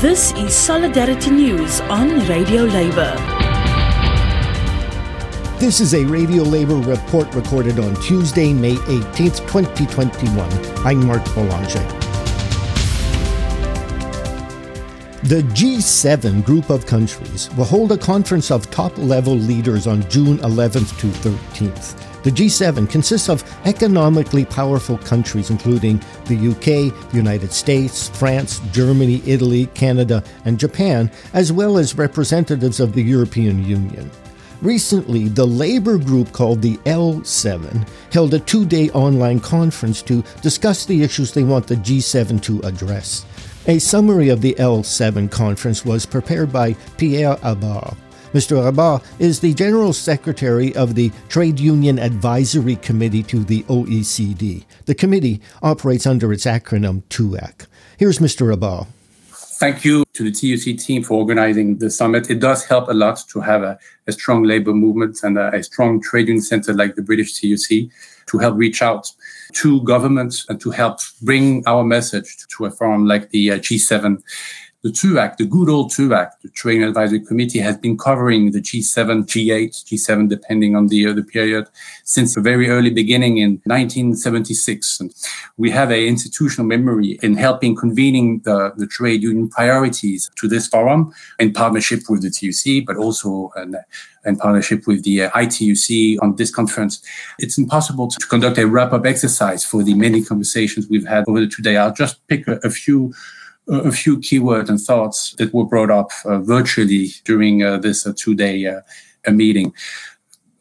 This is Solidarity News on Radio Labour. This is a Radio Labour report recorded on Tuesday, May 18th, 2021. I'm Mark Boulanger. The G7 group of countries will hold a conference of top level leaders on June 11th to 13th. The G7 consists of economically powerful countries including the UK, the United States, France, Germany, Italy, Canada, and Japan, as well as representatives of the European Union. Recently, the labor group called the L7 held a two day online conference to discuss the issues they want the G7 to address. A summary of the L7 conference was prepared by Pierre Habbard. Mr. Habbard is the General Secretary of the Trade Union Advisory Committee to the OECD. The committee operates under its acronym TUAC. Here's Mr. Habbard. Thank you to the TUC team for organizing the summit. It does help a lot to have a, a strong labor movement and a, a strong trading center like the British TUC to help reach out to governments and to help bring our message to a forum like the uh, G7 the TUAC, the good old TUAC, the Trade Advisory Committee, has been covering the G7, G8, G7, depending on the, uh, period, since the very early beginning in 1976. And we have an institutional memory in helping convening the, the trade union priorities to this forum in partnership with the TUC, but also in, in partnership with the uh, ITUC on this conference. It's impossible to conduct a wrap-up exercise for the many conversations we've had over the two days. I'll just pick a, a few a few keywords and thoughts that were brought up uh, virtually during uh, this uh, two-day uh, meeting.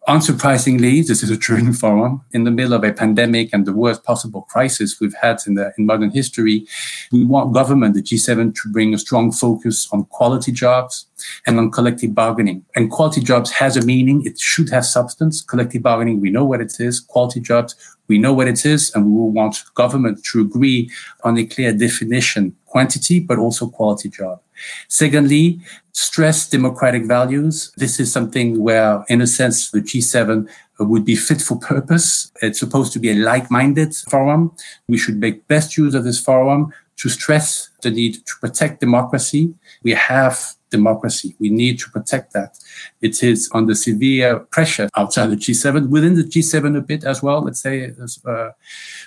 Unsurprisingly, this is a training forum in the middle of a pandemic and the worst possible crisis we've had in, the, in modern history. We want government, the G7, to bring a strong focus on quality jobs and on collective bargaining. And quality jobs has a meaning. It should have substance. Collective bargaining, we know what it is. Quality jobs, we know what it is. And we will want government to agree on a clear definition, quantity, but also quality job. Secondly, stress democratic values. This is something where, in a sense, the G7 would be fit for purpose. It's supposed to be a like-minded forum. We should make best use of this forum to stress the need to protect democracy. We have democracy. We need to protect that. It is under severe pressure outside the G7, within the G7 a bit as well, let's say. Uh,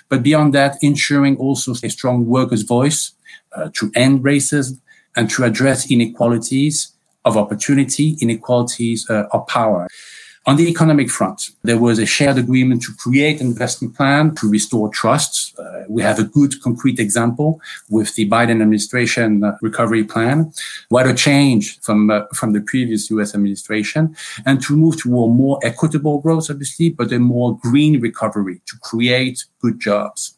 but beyond that, ensuring also a strong workers' voice uh, to end racism, and to address inequalities of opportunity, inequalities uh, of power. On the economic front, there was a shared agreement to create an investment plan to restore trust. Uh, we have a good concrete example with the Biden administration uh, recovery plan. What a change from, uh, from the previous US administration and to move toward more equitable growth, obviously, but a more green recovery to create good jobs.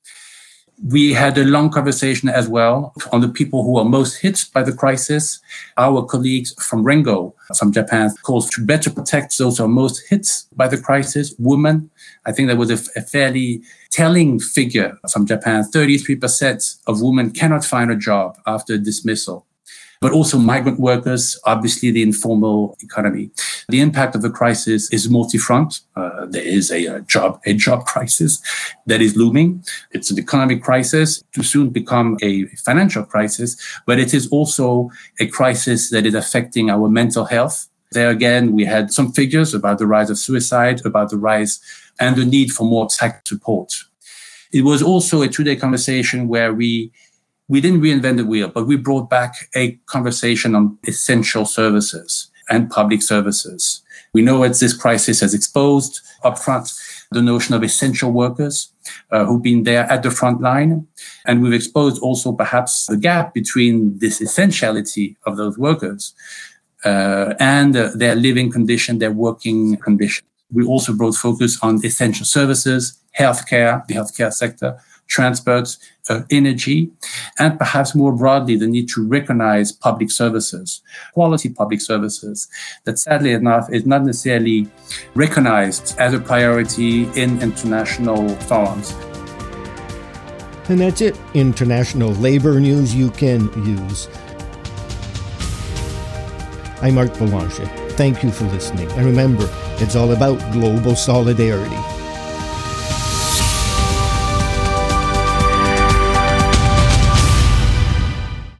We had a long conversation as well on the people who are most hit by the crisis. Our colleagues from Rengo, from Japan, calls to better protect those who are most hit by the crisis, women. I think that was a, a fairly telling figure from Japan. 33% of women cannot find a job after dismissal but also migrant workers, obviously the informal economy. The impact of the crisis is multi-front. Uh, there is a, a, job a job crisis that is looming. It's an economic crisis to soon become a financial crisis, but it is also a crisis that is affecting our mental health. There again, we had some figures about the rise of suicide, about the rise and the need for more tech support. It was also a two-day conversation where we we didn't reinvent the wheel, but we brought back a conversation on essential services and public services. We know that this crisis has exposed upfront the notion of essential workers uh, who've been there at the front line. And we've exposed also perhaps the gap between this essentiality of those workers uh, and uh, their living condition, their working condition. We also brought focus on essential services, healthcare, the healthcare sector, transport, uh, energy, and perhaps more broadly, the need to recognize public services, quality public services that sadly enough is not necessarily recognized as a priority in international forums. And that's it. International labor news you can use. I'm Mark Boulanger. Thank you for listening. And remember, it's all about global solidarity.